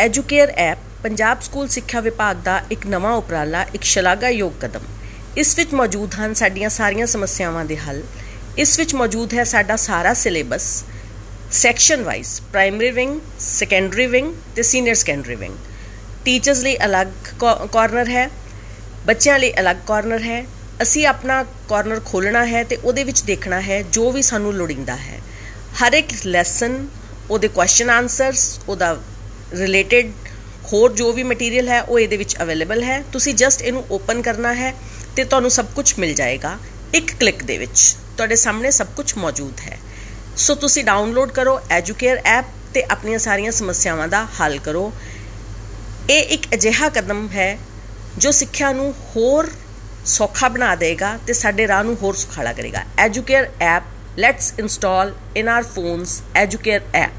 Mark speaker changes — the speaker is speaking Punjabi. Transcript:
Speaker 1: ਐਜੂਕੇਅਰ ਐਪ ਪੰਜਾਬ ਸਕੂਲ ਸਿੱਖਿਆ ਵਿਭਾਗ ਦਾ ਇੱਕ ਨਵਾਂ ਉਪਰਾਲਾ, ਇੱਕ ਸ਼ਲਾਘਾਯੋਗ ਕਦਮ। ਇਸ ਵਿੱਚ ਮੌਜੂਦ ਹਨ ਸਾਡੀਆਂ ਸਾਰੀਆਂ ਸਮੱਸਿਆਵਾਂ ਦੇ ਹੱਲ। ਇਸ ਵਿੱਚ ਮੌਜੂਦ ਹੈ ਸਾਡਾ ਸਾਰਾ syllabus, section wise, primary wing, secondary wing ਤੇ ਸੀਨੀਅਰ ਸੈਕੰਡਰੀ ਵਿੰਗ। ਟੀਚਰਸ ਲਈ ਅਲੱਗ ਕਾਰਨਰ ਹੈ, ਬੱਚਿਆਂ ਲਈ ਅਲੱਗ ਕਾਰਨਰ ਹੈ, ਅਸੀਂ ਆਪਣਾ ਕਾਰਨਰ ਖੋਲਣਾ ਹੈ ਤੇ ਉਹਦੇ ਵਿੱਚ ਦੇਖਣਾ ਹੈ ਜੋ ਵੀ ਸਾਨੂੰ ਲੋੜੀਂਦਾ ਹੈ। ਹਰ ਇੱਕ ਲੈਸਨ ਉਹਦੇ ਕੁਐਸਚਨ ਆਨਸਰਸ ਉਹਦਾ ਰਿਲੇਟਡ ਹੋਰ ਜੋ ਵੀ ਮਟੀਰੀਅਲ ਹੈ, ਉਹ ਇਹਦੇ ਵਿੱਚ ਅਵੇਲੇਬਲ ਹੈ। ਤੁਸੀਂ ਜਸਟ ਇਹਨੂੰ ਓਪਨ ਕਰਨਾ ਹੈ ਤੇ ਤੁਹਾਨੂੰ ਸਭ ਕੁਝ ਮਿਲ ਜਾਏਗਾ ਇੱਕ ਕਲਿੱਕ ਦੇ ਵਿੱਚ। ਤੁਹਾਡੇ ਸਾਹਮਣੇ ਸਭ ਕੁਝ ਮੌਜੂਦ ਹੈ। ਸੋ ਤੁਸੀਂ ਡਾਊਨਲੋਡ ਕਰੋ ਐਜੂਕੇਅਰ ਐਪ ਤੇ ਆਪਣੀਆਂ ਸਾਰੀਆਂ ਸਮੱਸਿਆਵਾਂ ਦਾ ਹੱਲ ਕਰੋ। ਇਹ ਇੱਕ ਅਜਿਹਾ ਕਦਮ ਹੈ ਜੋ ਸਿੱਖਿਆ ਨੂੰ ਹੋਰ ਸੌਖਾ ਬਣਾ ਦੇਗਾ ਤੇ ਸਾਡੇ ਰਾਹ ਨੂੰ ਹੋਰ ਸੁਖਾਲਾ ਕਰੇਗਾ। Educare app let's install in our phones Educare app